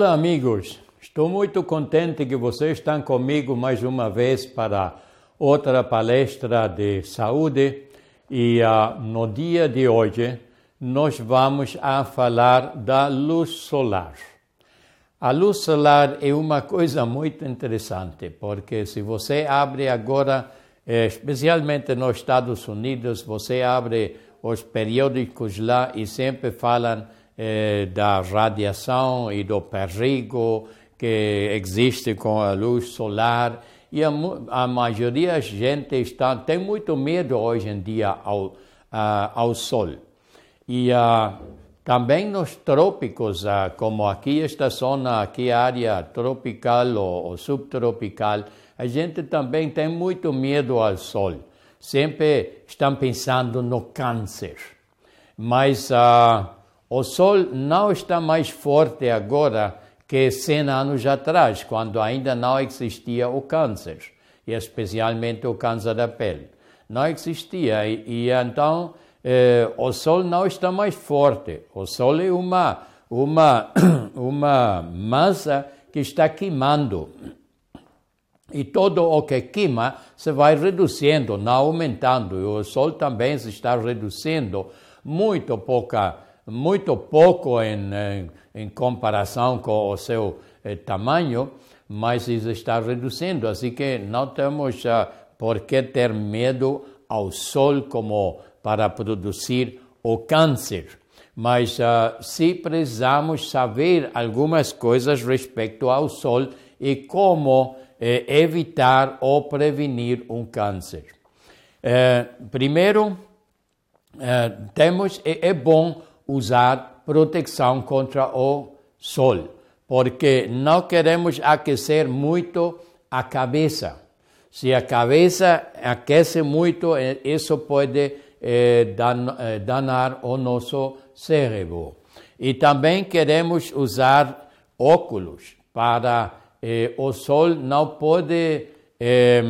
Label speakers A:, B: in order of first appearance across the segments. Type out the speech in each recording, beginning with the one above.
A: Olá, amigos. Estou muito contente que vocês estão comigo mais uma vez para outra palestra de saúde. E uh, no dia de hoje nós vamos a falar da luz solar. A luz solar é uma coisa muito interessante, porque se você abre agora, eh, especialmente nos Estados Unidos, você abre os periódicos lá e sempre falam eh, da radiação e do perigo que existe com a luz solar. E a, a maioria da gente está, tem muito medo hoje em dia ao, ao sol. E uh, também nos trópicos, uh, como aqui esta zona, aqui a área tropical ou, ou subtropical, a gente também tem muito medo ao sol. Sempre estão pensando no câncer. Mas uh, o sol não está mais forte agora que 100 anos atrás, quando ainda não existia o câncer, e especialmente o câncer da pele. Não existia, e, e então eh, o sol não está mais forte. O sol é uma, uma, uma massa que está queimando. E todo o que queima se vai reduzindo, não aumentando. E o sol também se está reduzindo muito pouca muito pouco em, em, em comparação com o seu eh, tamanho, mas isso está reduzindo, assim que não temos uh, por que ter medo ao sol como para produzir o câncer. Mas uh, se precisamos saber algumas coisas respeito ao sol e como eh, evitar ou prevenir um câncer. Eh, primeiro, eh, temos, é, é bom usar proteção contra o sol, porque não queremos aquecer muito a cabeça. Se a cabeça aquece muito, eh, isso pode eh, eh, danar o nosso cérebro. E também queremos usar óculos para eh, o sol não pode eh,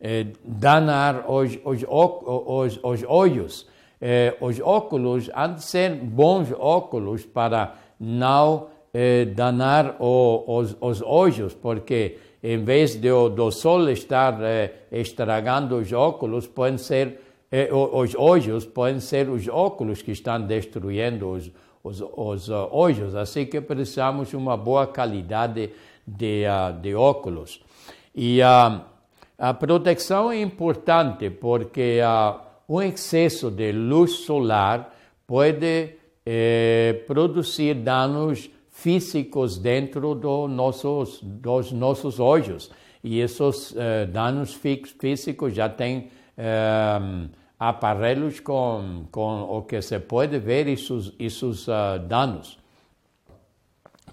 A: eh, danar os, os, os, os olhos eh, os óculos han de ser bons óculos para não eh, danar o, os, os olhos, porque em vez de, do sol estar eh, estragando os óculos, podem ser eh, os olhos podem ser os óculos que estão destruindo os, os, os uh, olhos. Assim que precisamos de uma boa qualidade de, uh, de óculos. E uh, a proteção é importante porque um excesso de luz solar pode eh, produzir danos físicos dentro do nossos, dos nossos olhos. E esses eh, danos físicos já têm eh, aparelhos com, com o que se pode ver esses, esses uh, danos.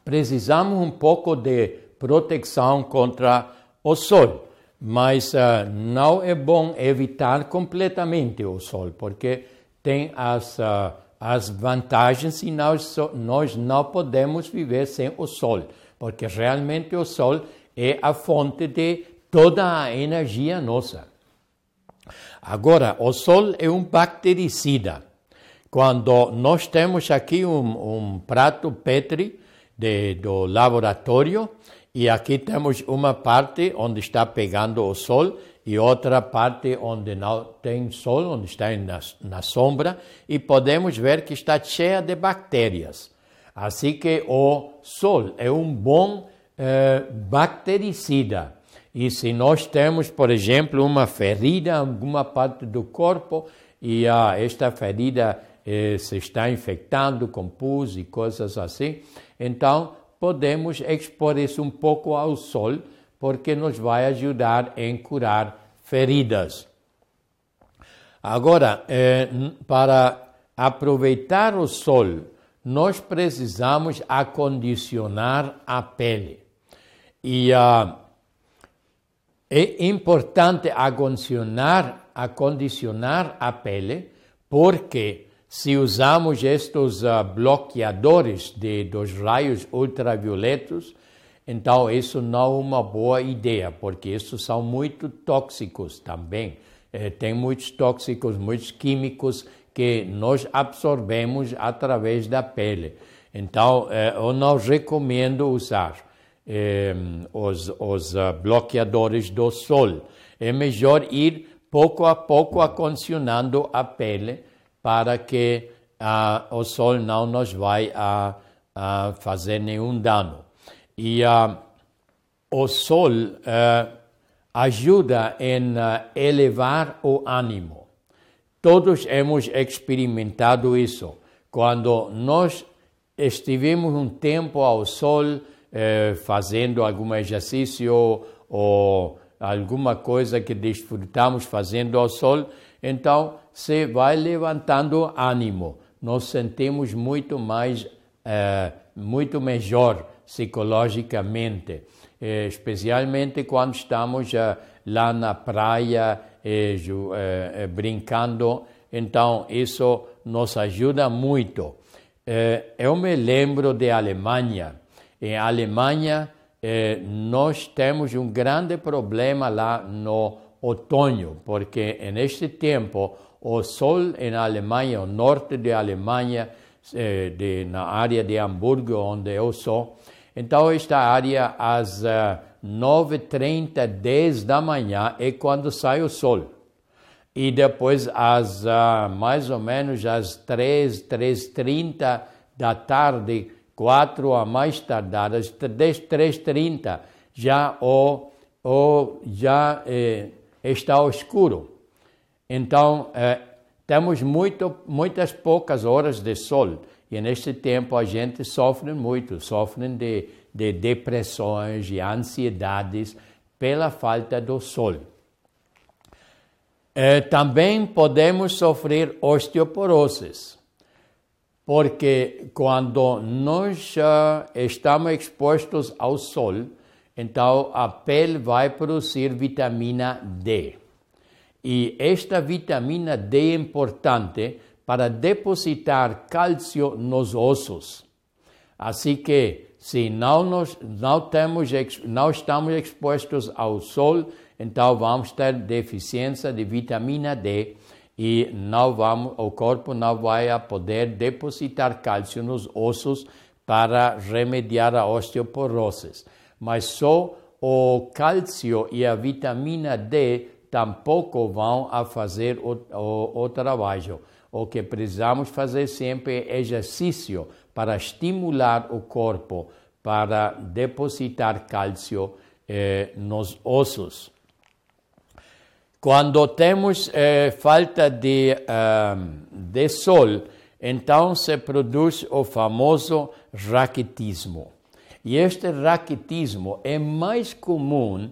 A: Precisamos um pouco de proteção contra o sol mas uh, não é bom evitar completamente o sol, porque tem as, uh, as vantagens e nós, nós não podemos viver sem o sol, porque realmente o sol é a fonte de toda a energia nossa. Agora, o sol é um bactericida. Quando nós temos aqui um, um prato Petri de, do laboratório, e aqui temos uma parte onde está pegando o sol e outra parte onde não tem sol, onde está na, na sombra, e podemos ver que está cheia de bactérias. Assim que o sol é um bom eh, bactericida. E se nós temos, por exemplo, uma ferida em alguma parte do corpo e ah, esta ferida eh, se está infectando com pus e coisas assim, então podemos expor isso um pouco ao sol, porque nos vai ajudar em curar feridas. Agora, eh, para aproveitar o sol, nós precisamos acondicionar a pele. E uh, é importante acondicionar, acondicionar a pele porque se usamos estes uh, bloqueadores de, dos raios ultravioletos, então isso não é uma boa ideia, porque esses são muito tóxicos também. Eh, tem muitos tóxicos, muitos químicos que nós absorvemos através da pele. Então, eh, eu não recomendo usar eh, os, os uh, bloqueadores do sol. É melhor ir pouco a pouco acondicionando a pele para que o sol não nos vai a, fazer nenhum dano. E o sol uh, ajuda em elevar o ânimo. Todos hemos experimentado isso. Quando nós estivemos um tempo ao sol, eh, fazendo algum exercício ou alguma coisa que desfrutamos fazendo ao sol, então se vai levantando ânimo. Nós sentimos muito mais, eh, muito melhor psicologicamente, eh, especialmente quando estamos eh, lá na praia brincando. Então isso nos ajuda muito. eu me lembro de Alemanha. Em Alemanha nós temos um grande problema lá no outono, porque neste tempo o sol em Alemanha, o norte de Alemanha, eh, de, na área de Hamburgo, onde eu sou, então esta área às uh, 9h30, 10 da manhã é quando sai o sol. E depois às uh, mais ou menos às 3, 3h30 da tarde, quatro a mais tardar, às 3h30 já, o, o, já eh, está escuro. Então, eh, temos muito, muitas poucas horas de sol e neste tempo a gente sofre muito, sofre de, de depressões e ansiedades pela falta do sol. Eh, também podemos sofrer osteoporose porque quando nós uh, estamos expostos ao sol, então a pele vai produzir vitamina D. E esta vitamina D é importante para depositar cálcio nos ossos. Assim que, se não, nos, não, temos, não estamos expostos ao sol, então vamos ter deficiência de vitamina D e não vamos, o corpo não vai poder depositar cálcio nos ossos para remediar a osteoporose. Mas só o cálcio e a vitamina D tampouco vão a fazer o, o, o trabalho. O que precisamos fazer sempre é exercício para estimular o corpo para depositar cálcio eh, nos ossos. Quando temos eh, falta de, uh, de sol, então se produz o famoso raquitismo. E este raquitismo é mais comum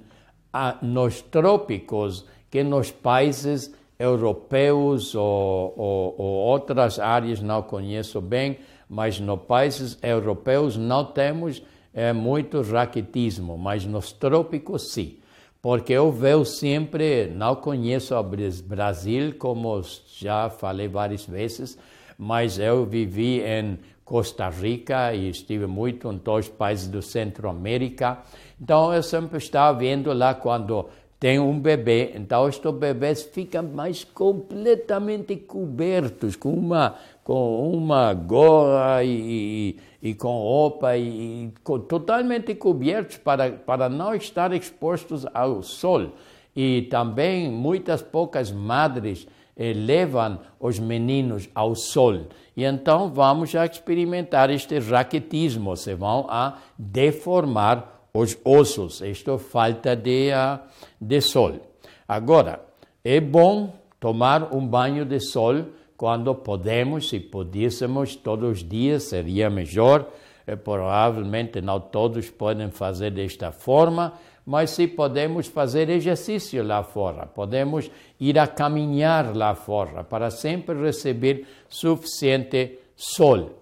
A: nos trópicos que nos países europeus ou, ou, ou, outras áreas, não conheço bem, mas nos países europeus não temos é, muito raquitismo, mas nos trópicos sim. Porque eu vejo sempre, não conheço o Brasil, como já falei várias vezes, mas eu vivi em Costa Rica e estive muito em os países do Centro-América. Então eu sempre estava vendo lá quando tem um bebê, então estes bebês ficam mais completamente cobertos com uma com uma gorra e, e, e com roupa e, e com, totalmente cobertos para, para não estar expostos ao sol. E também muitas poucas madres eh, levam os meninos ao sol. E então vamos a experimentar este raquetismo, se vão a deformar os ossos, isto falta de, uh, de sol. Agora, é bom tomar um banho de sol quando podemos, se pudéssemos todos os dias, seria melhor. É, provavelmente não todos podem fazer desta forma, mas se podemos fazer exercício lá fora, podemos ir a caminhar lá fora para sempre receber suficiente sol.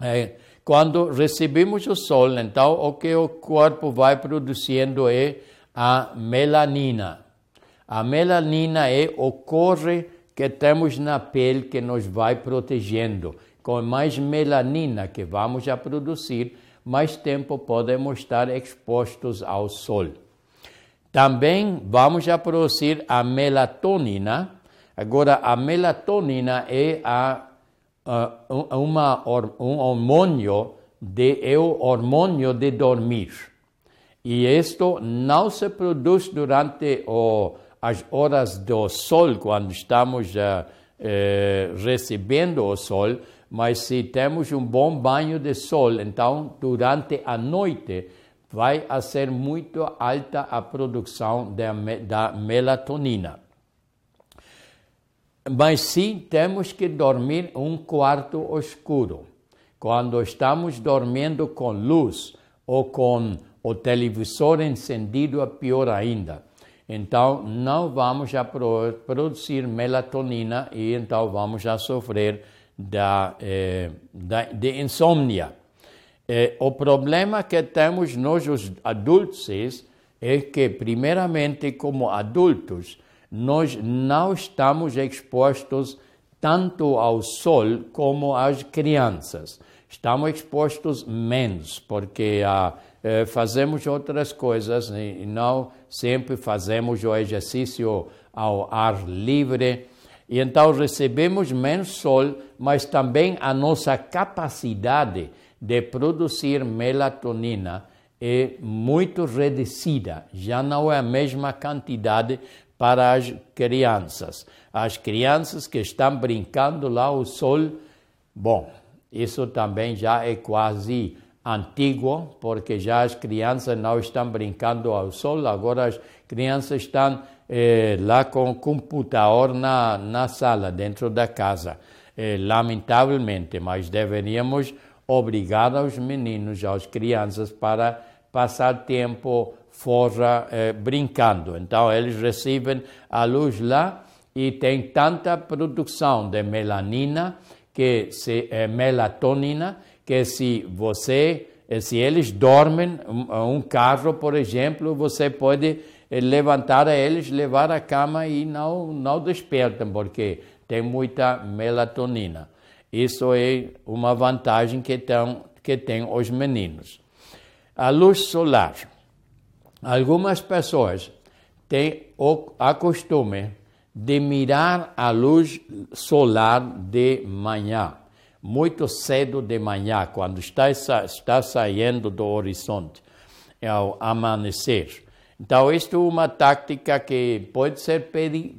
A: É, quando recebemos o sol, então o que o corpo vai produzindo é a melanina. A melanina é, ocorre que temos na pele que nos vai protegendo. Com mais melanina que vamos a produzir, mais tempo podemos estar expostos ao sol. Também vamos a produzir a melatonina. Agora, a melatonina é a, a, uma, um hormônio de, é o hormônio de dormir. E isto não se produz durante o, as horas do sol, quando estamos uh, uh, recebendo o sol, mas se temos um bom banho de sol, então durante a noite vai ser muito alta a produção da, da melatonina. Mas sim, temos que dormir um quarto escuro. Quando estamos dormindo com luz ou com o televisor encendido, é pior ainda. Então, não vamos a produzir melatonina e então vamos a sofrer da, eh, da, de insônia. Eh, o problema que temos nós, os adultos, é que, primeiramente, como adultos, nós não estamos expostos tanto ao sol como as crianças. Estamos expostos menos, porque ah, eh, fazemos outras coisas e não sempre fazemos o exercício ao ar livre. E então recebemos menos sol, mas também a nossa capacidade de produzir melatonina é muito reduzida, já não é a mesma quantidade para as crianças. As crianças que estão brincando lá ao sol, bom, isso também já é quase antigo, porque já as crianças não estão brincando ao sol, agora as crianças estão eh, lá com o computador na, na sala, dentro da casa. Eh, lamentavelmente, mas deveríamos obrigar os meninos, as crianças, para passar tempo fora eh, brincando. Então, eles recebem a luz lá e tem tanta produção de melanina que se é melatonina, que se você, eh, se eles dormem, um, um carro, por exemplo, você pode eh, levantar eles, levar à cama e não, não despertam, porque tem muita melatonina. Isso é uma vantagem que tem, que tem os meninos. A luz solar. Algumas pessoas têm o a costume de mirar a luz solar de manhã, muito cedo de manhã, quando está, está saindo do horizonte, ao amanhecer. Então, isto é uma tática que pode ser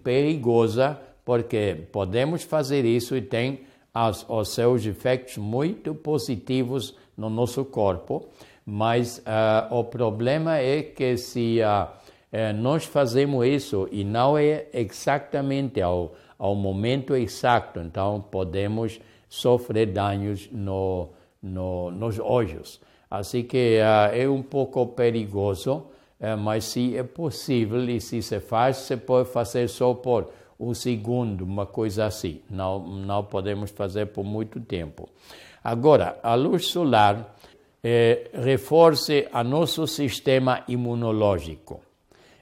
A: perigosa, porque podemos fazer isso e tem os, os seus efeitos muito positivos no nosso corpo, mas uh, o problema é que se uh, nós fazemos isso e não é exatamente ao, ao momento exato, então podemos sofrer danos no, no, nos olhos. Assim que uh, é um pouco perigoso, uh, mas se é possível e se se faz, se pode fazer só por um segundo, uma coisa assim. Não, não podemos fazer por muito tempo. Agora, a luz solar eh, reforça o nosso sistema imunológico.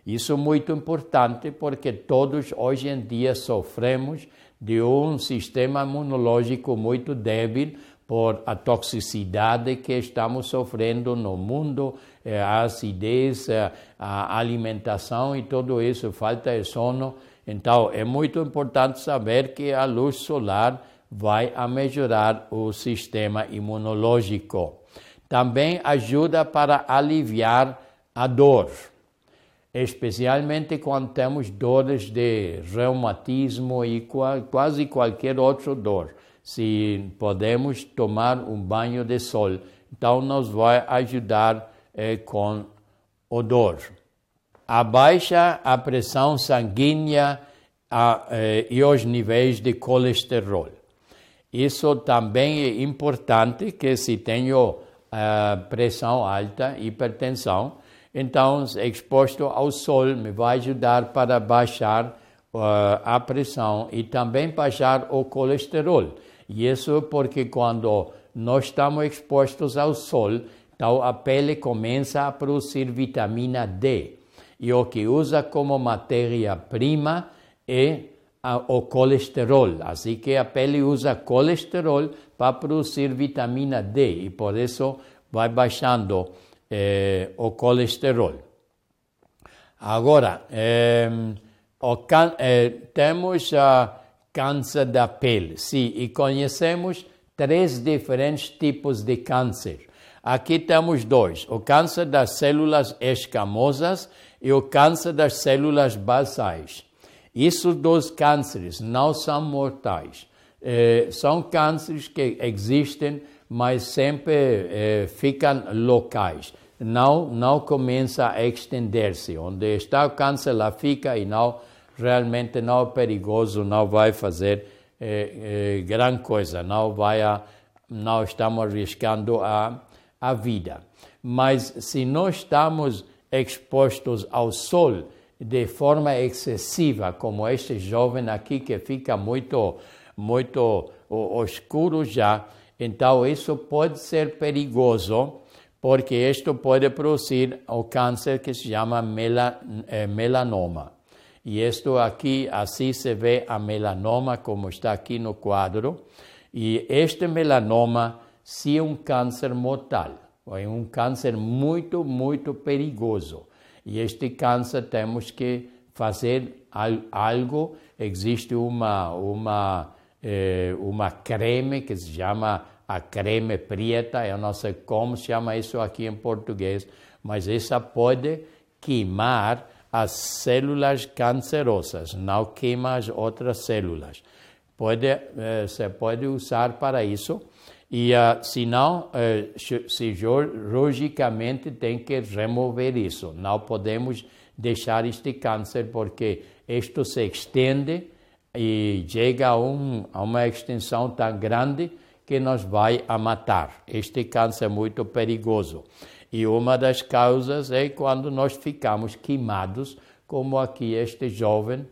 A: Isso é muito importante porque todos hoje em dia sofremos de um sistema imunológico muito débil por a toxicidade que estamos sofrendo no mundo, eh, a acidez, eh, a alimentação e tudo isso, falta de sono. Então, é muito importante saber que a luz solar vai a melhorar o sistema imunológico. Também ajuda para aliviar a dor especialmente quando temos dores de reumatismo e quase qualquer outra dor. Se podemos tomar um banho de sol, então nos vai ajudar eh, com o dor. Abaixa a pressão sanguínea a, eh, e os níveis de colesterol. Isso também é importante que se tenha uh, pressão alta, hipertensão, então, exposto ao sol me vai ajudar para baixar uh, a pressão e também baixar o colesterol. E isso porque quando nós estamos expostos ao sol, então a pele começa a produzir vitamina D. E o que usa como matéria-prima é o colesterol. Assim que a pele usa colesterol para produzir vitamina D e por isso vai baixando eh, o colesterol. Agora, eh, can, eh, temos a câncer da pele, sim, e conhecemos três diferentes tipos de câncer. Aqui temos dois: o câncer das células escamosas e o câncer das células basais. Esses dois cânceres não são mortais. São cânceres que existem, mas sempre ficam locais. Não, não começa a estender-se. Onde está o câncer, lá fica e não realmente não é perigoso, não vai fazer eh, grande coisa, não vai a, não estamos arriscando a a vida. Mas se nós estamos expostos ao sol de forma excessiva, como este jovem aqui que fica muito, muito escuro já, então isso pode ser perigoso, porque isto pode produzir o câncer que se chama eh, melanoma. E isto aqui, assim se vê a melanoma, como está aqui no quadro. E este melanoma se é um câncer mortal. É um câncer muito, muito perigoso. E este câncer temos que fazer algo. Existe uma, uma, eh, uma creme que se chama a creme preta, eu não sei como se chama isso aqui em português, mas essa pode queimar as células cancerosas, não queima as outras células. Pode, eh, você pode usar para isso e uh, se não, cirurgicamente tem que remover isso. Não podemos deixar este câncer porque isto se estende e chega a, um, a uma extensão tão grande que nos vai a matar. Este câncer é muito perigoso. E uma das causas é quando nós ficamos queimados, como aqui este jovem.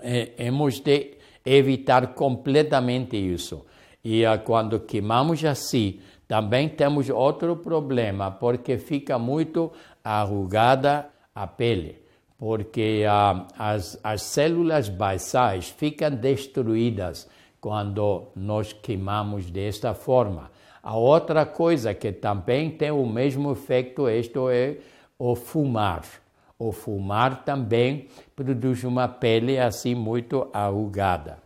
A: É, temos de evitar completamente isso. E uh, quando queimamos assim, também temos outro problema, porque fica muito arrugada a pele, porque uh, as, as células basais ficam destruídas quando nós queimamos desta forma. A outra coisa que também tem o mesmo efeito, isto é o fumar. O fumar também produz uma pele assim muito arrugada.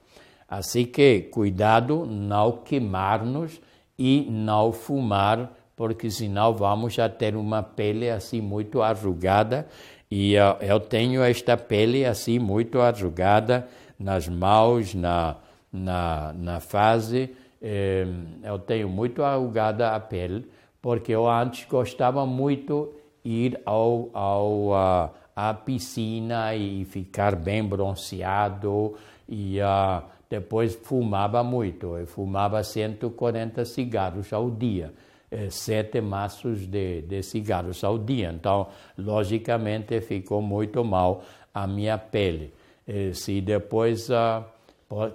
A: Assim que cuidado não queimar-nos e não fumar, porque senão vamos a ter uma pele assim muito arrugada e uh, eu tenho esta pele assim muito arrugada nas mãos, na, na, na face, eh, eu tenho muito arrugada a pele, porque eu antes gostava muito ir ao, ao à piscina e ficar bem bronzeado e uh, depois fumava muito, eu fumava 140 cigarros ao dia, eh, sete maços de, de cigarros ao dia. Então, logicamente, ficou muito mal a minha pele. Eh, se depois uh,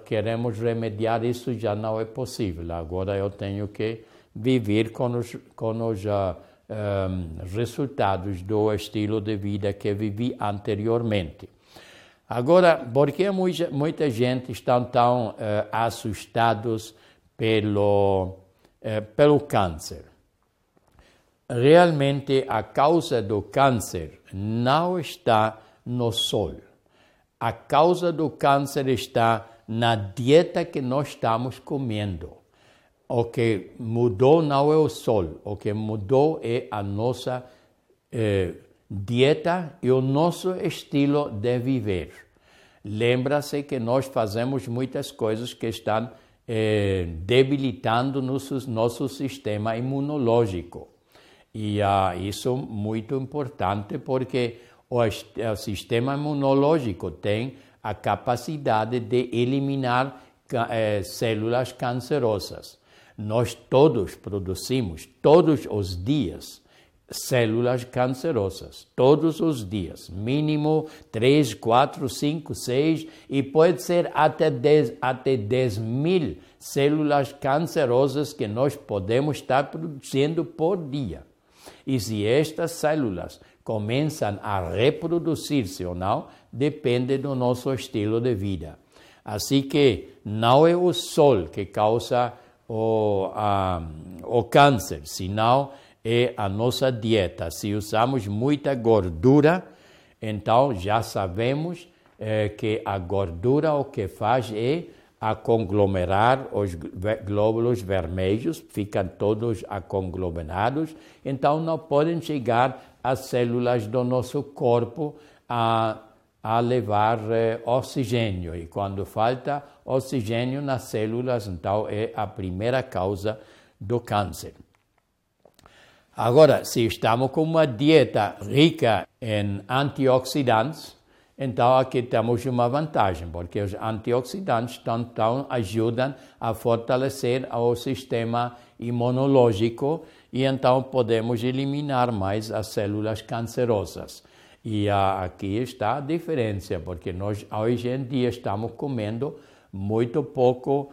A: queremos remediar isso, já não é possível. Agora eu tenho que viver com os, com os uh, um, resultados do estilo de vida que vivi anteriormente. Agora, por que muita, muita gente está tão uh, assustados pelo, uh, pelo câncer? Realmente, a causa do câncer não está no sol. A causa do câncer está na dieta que nós estamos comendo. O que mudou não é o sol, o que mudou é a nossa eh, dieta e o nosso estilo de viver. Lembra-se que nós fazemos muitas coisas que estão eh, debilitando nosso, nosso sistema imunológico. E ah, isso é muito importante porque o, o sistema imunológico tem a capacidade de eliminar eh, células cancerosas. Nós todos produzimos, todos os dias, células cancerosas, todos os dias, mínimo 3, 4, 5, 6 e pode ser até 10, até 10 mil células cancerosas que nós podemos estar produzindo por dia. E se estas células começam a reproduzir-se ou não, depende do nosso estilo de vida. Assim que não é o sol que causa o, o câncer, senão é a nossa dieta. Se usamos muita gordura, então já sabemos é, que a gordura o que faz é a conglomerar os glóbulos vermelhos, ficam todos aconglomerados, então não podem chegar às células do nosso corpo a, a levar eh, oxigênio. E quando falta oxigênio nas células, então é a primeira causa do câncer. Agora, se estamos com uma dieta rica em antioxidantes, então aqui temos uma vantagem, porque os antioxidantes então, ajudam a fortalecer o sistema imunológico e então podemos eliminar mais as células cancerosas. E aqui está a diferença, porque nós hoje em dia estamos comendo muito pouco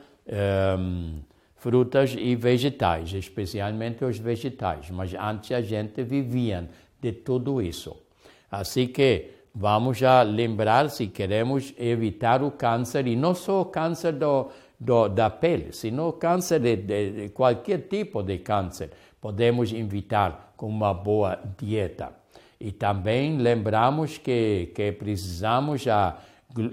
A: um, frutas e vegetais, especialmente os vegetais, mas antes a gente vivia de tudo isso. Assim que vamos já lembrar se queremos evitar o câncer, e não só o câncer do, do, da pele, sino o câncer de, de, de qualquer tipo de câncer, podemos evitar com uma boa dieta. E também lembramos que, que precisamos a,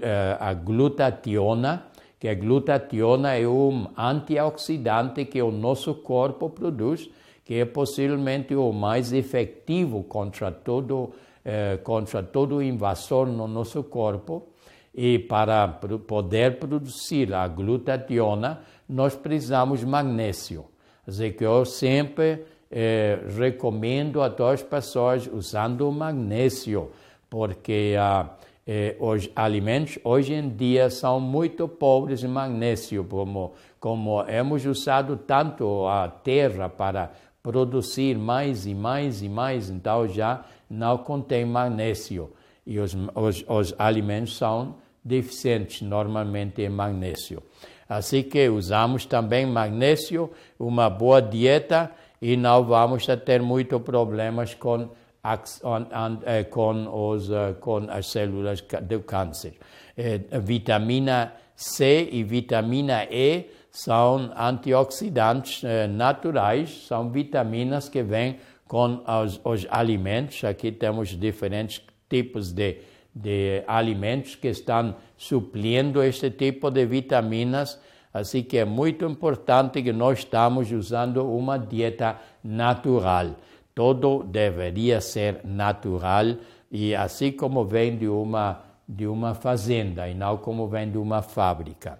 A: eh, a glutationa, que a glutationa é um antioxidante que o nosso corpo produz, que é possivelmente o mais efetivo contra todo, eh, contra todo invasor no nosso corpo. E para poder produzir a glutationa, nós precisamos magnésio. Assim eu sempre eh, recomendo a todas as pessoas usando magnésio, porque ah, eh, os alimentos hoje em dia são muito pobres em magnésio, como, como hemos usado tanto a terra para produzir mais e mais e mais, então já não contém magnésio. E os, os, os alimentos são deficientes normalmente em magnésio. Assim que usamos também magnésio, uma boa dieta e não vamos ter muito problemas com eh, com, os, eh, com as células do câncer. Eh, vitamina C e vitamina E são antioxidantes naturais, são vitaminas que vêm com os, os alimentos. Aqui temos diferentes tipos de, de alimentos que estão suplindo este tipo de vitaminas. Assim que é muito importante que nós estamos usando uma dieta natural. Todo deveria ser natural e assim como vem de uma, de uma fazenda e não como vem de uma fábrica.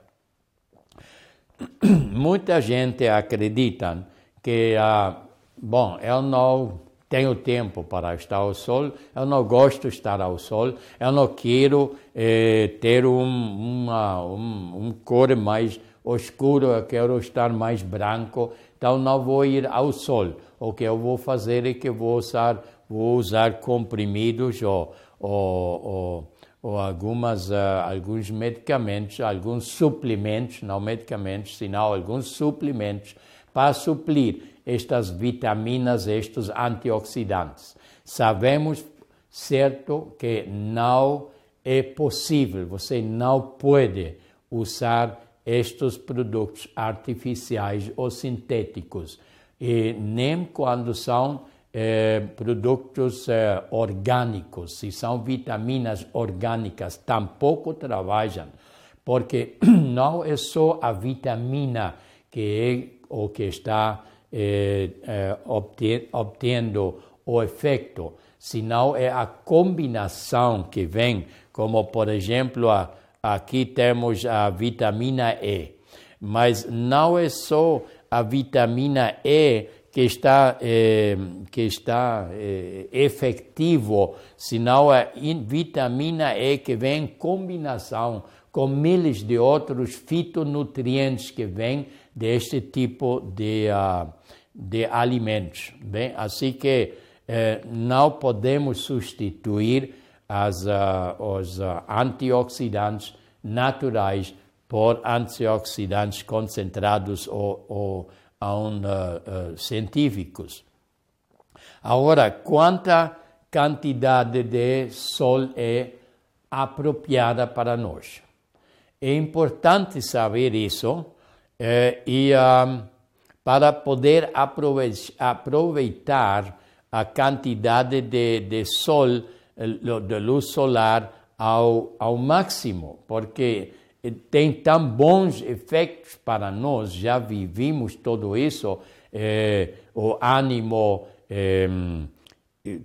A: Muita gente acredita que, ah, bom, eu não tenho tempo para estar ao sol, eu não gosto de estar ao sol, eu não quero eh, ter um, uma, um, um cor mais escuro, eu quero estar mais branco, então não vou ir ao sol. O que eu vou fazer é que vou usar, vou usar comprimidos ou, ou, ou, ou algumas, uh, alguns medicamentos, alguns suplementos, não medicamentos, senão alguns suplementos para suplir estas vitaminas, estes antioxidantes. Sabemos certo que não é possível, você não pode usar estes produtos artificiais ou sintéticos e nem quando são eh, produtos eh, orgânicos, se são vitaminas orgânicas, tampouco trabalham, porque não é só a vitamina que é o que está eh, eh obtendo o efeito, senão é a combinação que vem, como por exemplo, a, aqui temos a vitamina E, mas não é só a vitamina E que está, eh, que está eh, efetivo, senão a vitamina E que vem em combinação com milhares de outros fitonutrientes que vêm deste tipo de, uh, de alimentos. Bem, assim que eh, não podemos substituir as, uh, os uh, antioxidantes naturais por antioxidantes concentrados ou, ou um, uh, científicos. Agora, quanta quantidade de sol é apropriada para nós? É importante saber isso eh, e um, para poder aproveitar a quantidade de, de sol, de luz solar ao, ao máximo, porque tem tão bons efeitos para nós, já vivimos tudo isso, eh, o ânimo, eh,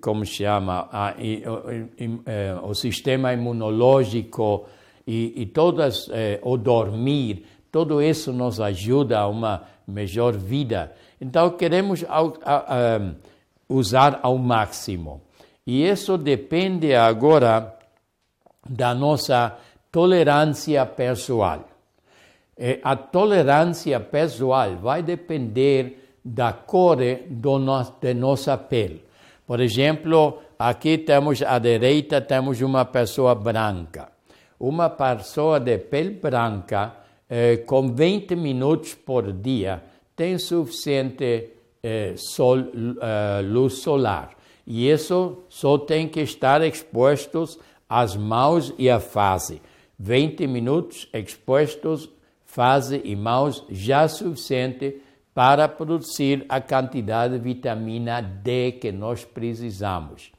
A: como se chama, a, eh, o sistema imunológico e, e todas, eh, o dormir, tudo isso nos ajuda a uma melhor vida. Então queremos usar ao máximo. E isso depende agora da nossa tolerância pessoal. A tolerância pessoal vai depender da cor de nossa pele. Por exemplo, aqui temos à direita temos uma pessoa branca. Uma pessoa de pele branca eh, com 20 minutos por dia tem suficiente eh, sol, eh, luz solar. E isso só tem que estar expostos às mãos e à face. 20 minutos expostos, face e mãos, já suficiente para produzir a quantidade de vitamina D que nós precisamos.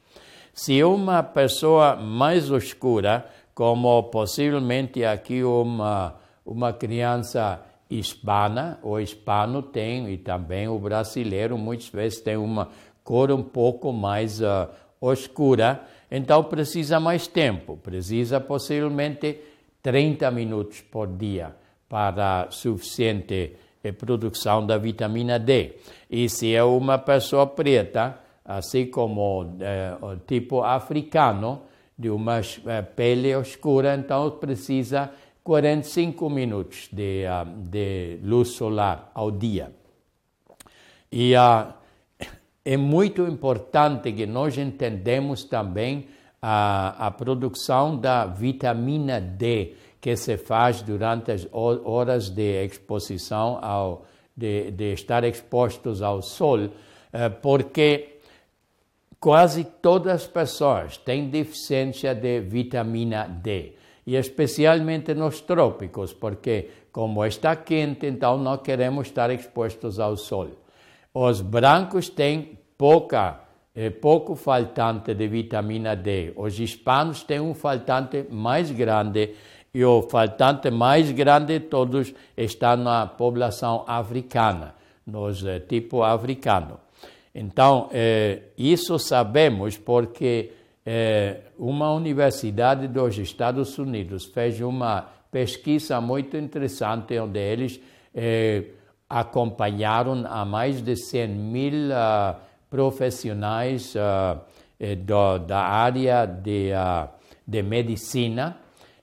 A: Se uma pessoa mais escura, como possivelmente aqui uma, uma criança hispana, o hispano tem, e também o brasileiro muitas vezes tem uma cor um pouco mais uh, escura, então precisa mais tempo, precisa possivelmente 30 minutos por dia para suficiente produção da vitamina D. E se é uma pessoa preta, assim como eh, o tipo africano, de uma eh, pele escura, então precisa 45 minutos de, uh, de luz solar ao dia. E uh, é muito importante que nós entendamos também a, a produção da vitamina D, que se faz durante as horas de exposição, ao, de, de estar expostos ao sol, eh, porque quase todas as pessoas têm deficiência de vitamina D, e especialmente nos trópicos, porque como está quente, então não queremos estar expostos ao sol. Os brancos têm pouca é pouco faltante de vitamina D. Os hispanos têm um faltante mais grande e o faltante mais grande de todos está na população africana, nos eh, tipo africano. Então, eh, isso sabemos porque eh, uma universidade dos Estados Unidos fez uma pesquisa muito interessante onde eles eh, acompanharam a mais de 100 mil uh, profissionais uh, do, da área de, uh, de medicina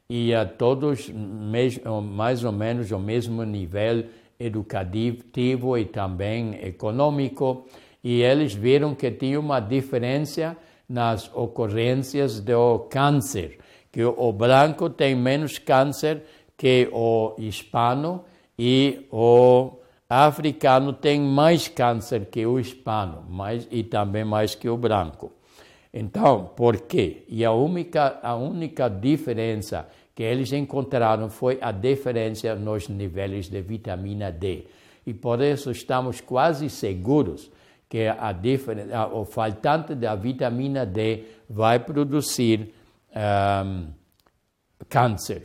A: e a todos mais ou menos o mesmo nível educativo e também econômico, e eles viram que tinha uma diferença nas ocorrências do câncer, que o branco tem menos câncer que o hispano e o africano tem mais câncer que o hispano, mais, e também mais que o branco. Então, por quê? E a única, a única diferença que eles encontraram foi a diferença nos níveis de vitamina D. E por isso estamos quase seguros que a diferença, o faltante da vitamina D vai produzir um, câncer.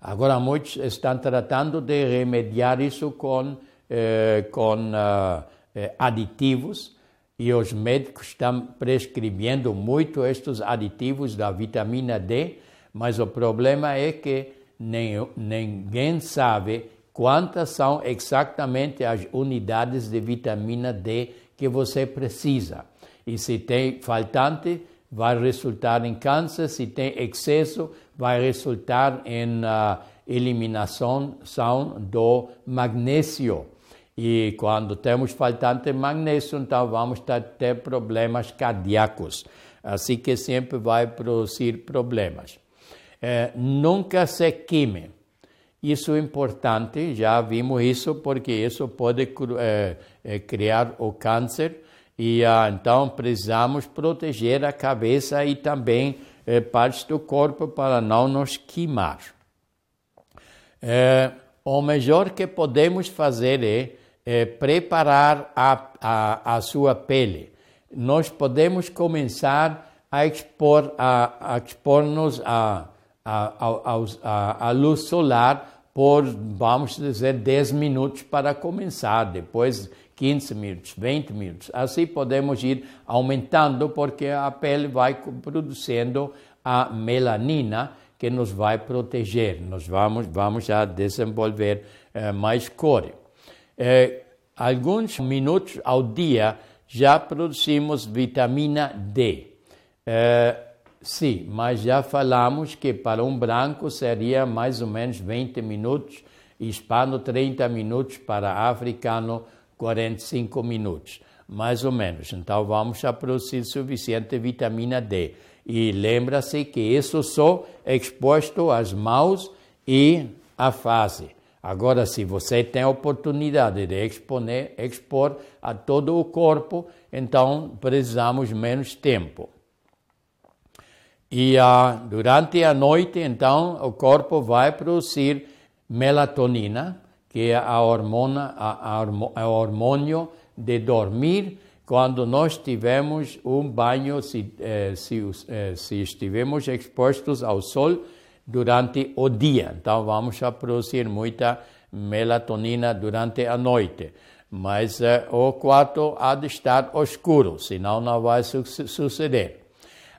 A: Agora, muitos estão tratando de remediar isso com, eh, com uh, aditivos e os médicos estão prescrevendo muito estes aditivos da vitamina D mas o problema é que nem, ninguém sabe quantas são exatamente as unidades de vitamina D que você precisa. E se tem faltante, vai resultar em câncer, se tem excesso, vai resultar em uh, eliminação do magnésio. E quando temos faltante magnésio, então vamos ter problemas cardíacos. Assim que sempre vai produzir problemas é, nunca se queime. Isso é importante, já vimos isso, porque isso pode é, é, criar o câncer e ah, então precisamos proteger a cabeça e também é, partes do corpo para não nos queimar. O melhor que podemos fazer é, é preparar a, a, a, sua pele. Nós podemos começar a expor a, a expor-nos a, a, a, a luz solar por, vamos dizer, 10 minutos para começar, depois 15 minutos, 20 minutos. Assim podemos ir aumentando, porque a pele vai produzindo a melanina que nos vai proteger. Nós vamos, vamos a desenvolver eh, mais cor. Eh, alguns minutos ao dia já produzimos vitamina D. Eh, sim, mas já falamos que para um branco seria mais ou menos 20 minutos, hispano 30 minutos, para africano 45 minutos, mais ou menos. Então vamos a produzir suficiente vitamina D. E lembra-se que isso só é exposto às mãos e à face. Agora, se você tem a oportunidade de exponer, expor a todo o corpo, então precisamos menos tempo. E ah, durante a noite, então, o corpo vai produzir melatonina, que é a hormona, a, a, a hormônio de dormir, quando nós tivemos um banho, se, eh, se, eh, se estivermos expostos ao sol durante o dia. Então, vamos a produzir muita melatonina durante a noite. Mas eh, o quarto há de estar escuro, senão não vai su suceder.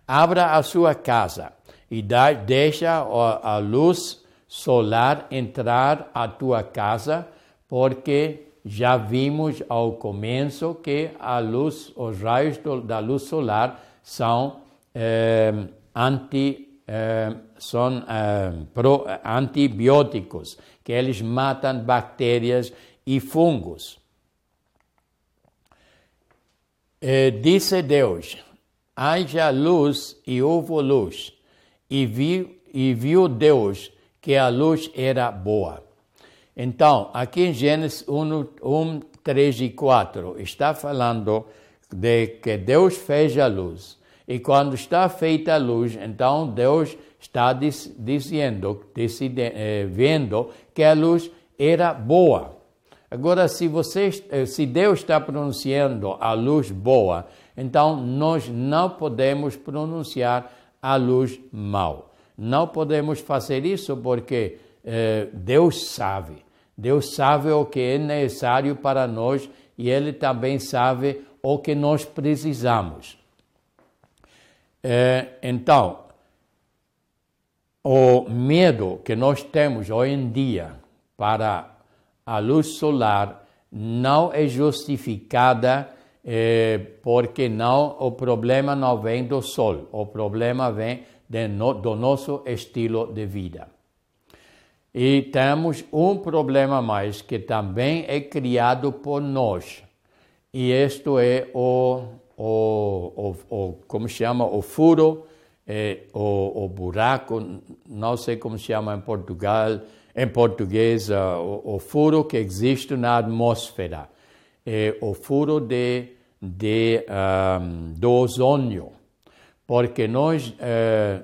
A: Abra a sua casa e dá, deixa a, luz solar entrar a tua casa, porque já vimos ao começo que a luz, os raios do, da luz solar são eh, anti, eh, são eh, pro, antibióticos, que eles matam bactérias e fungos. Disse Deus: haja luz e houve luz, e viu, e viu Deus que a luz era boa. Então, aqui em Gênesis 1, 1 3 e 4, está falando de que Deus fez a luz. E quando está feita a luz, então Deus está dizendo, eh, vendo que a luz era boa. Agora, se, você, eh, se Deus está pronunciando a luz boa, então nós não podemos pronunciar a luz mal. Não podemos fazer isso porque eh, Deus sabe. Deus sabe o que é necessário para nós e Ele também sabe o que nós precisamos. É, então, o medo que nós temos hoje em dia para a luz solar não é justificada é, porque não o problema não vem do sol, o problema vem no, do nosso estilo de vida. E temos um problema mais que também é criado por nós. E isto é o, o, o, o como chama, o furo, é, o, o buraco, não sei como chama em Portugal, em português, uh, o, o, furo que existe na atmosfera. É o furo de, de, um, do ozônio. Porque nós, é,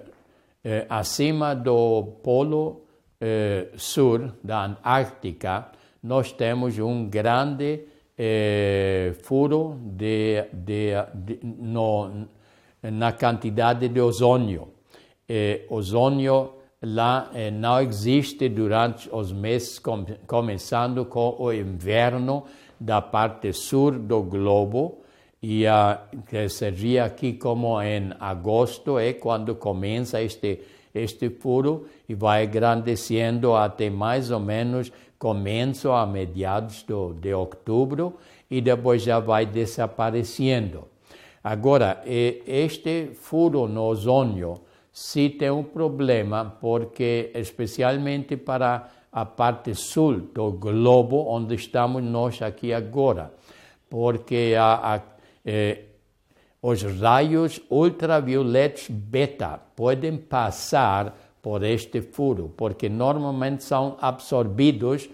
A: é, acima do polo eh, sul da Antártica, nós temos um grande eh, furo de, de, de, no, na quantidade de ozônio. Eh, ozônio lá eh, não existe durante os meses, com, começando com o inverno da parte sul do globo, e a, que seria aqui como em agosto, é quando começa este este furo e vai engrandecendo até mais ou menos começo a mediados do, de outubro e depois já vai desaparecendo. Agora, este furo no ozônio se tem um problema porque, especialmente para a parte sul do globo, onde estamos nós aqui agora, porque a, a, eh, os raios ultravioletos beta podem passar por este furo, porque normalmente são absorvidos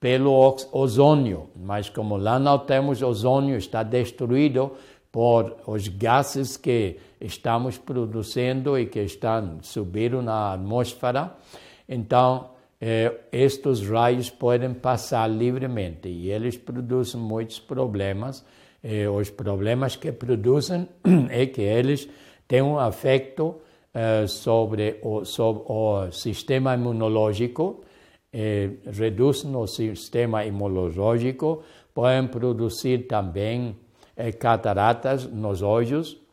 A: pelo ozônio, mas como lá não temos ozônio, está destruído por os gases que estamos produzindo e que estão subindo na atmosfera, então eh, estes raios podem passar livremente e eles produzem muitos problemas. Eh, os problemas que produzem é que eles têm um efeito eh, sobre, o, sobre o sistema imunológico, eh, reduzem o sistema imunológico, podem produzir também eh, cataratas nos olhos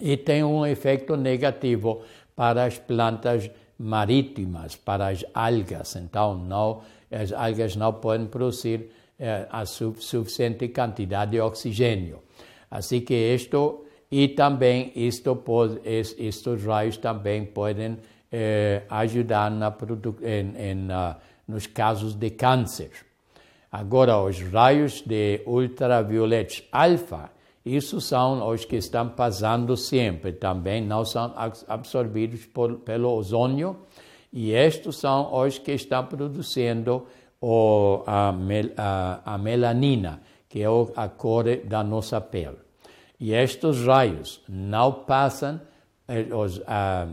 A: e tem um efeito negativo para as plantas marítimas, para as algas. Então, não, as algas não podem produzir eh, a su suficiente quantidade de oxigênio. Assim que isto e também isto pode, estes raios também podem eh, ajudar na em, em, nos casos de câncer. Agora, os raios de ultravioletos alfa, isso são os que estão passando sempre, também não são absorvidos por, pelo ozônio, e estes são os que estão produzindo o, a, a, a melanina, que é a cor da nossa pele. E estes raios não passam, eh, os ah,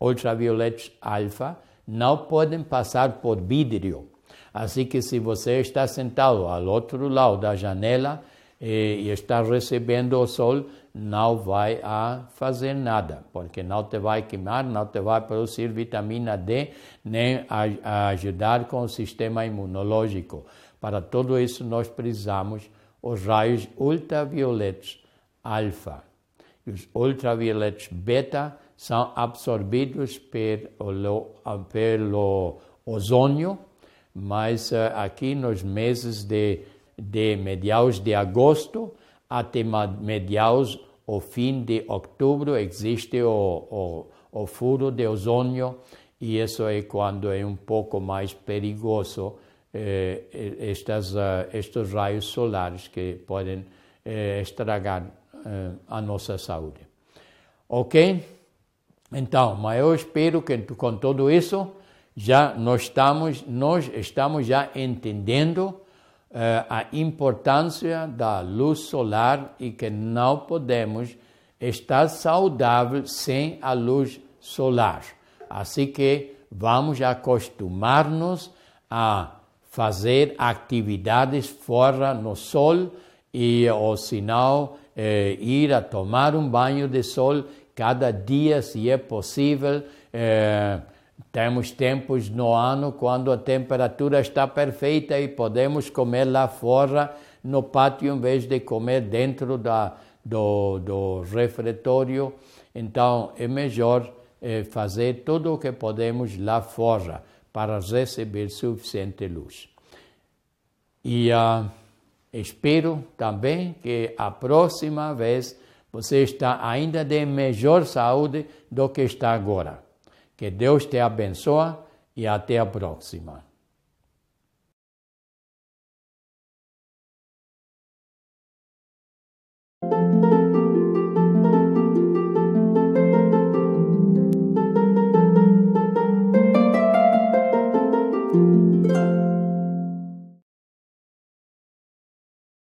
A: ultravioletos alfa, não podem passar por vidro. Assim que se você está sentado ao outro lado da janela e, e está recebendo o sol, não vai a fazer nada, porque não te vai queimar, não te vai produzir vitamina D, nem a, a ajudar com o sistema imunológico. Para tudo isso nós precisamos os raios ultravioletos alfa. Os ultravioletos beta são absorvidos pelo, pelo ozônio, mas uh, aqui nos meses de, de mediados de agosto até mediados o fim de outubro existe o, o, o furo de ozônio e isso é quando é um pouco mais perigoso eh, estas, uh, estes raios solares que podem eh, estragar eh, a nossa saúde. Ok? Então, mas eu espero que com tudo isso já nós estamos, nós estamos já entendendo a importância da luz solar e que não podemos estar saudável sem a luz solar. Assim que vamos acostumar-nos a fazer atividades fora no sol e ou sinal eh, ir a tomar um banho de sol cada dia, se é possível. Eh, temos tempos no ano quando a temperatura está perfeita e podemos comer lá fora no pátio em vez de comer dentro da, do, do refeitório. Então é melhor eh, fazer tudo o que podemos lá fora para receber suficiente luz. E uh, Espero também que a próxima vez você está ainda de melhor saúde do que está agora. Que Deus te abençoe e até a próxima.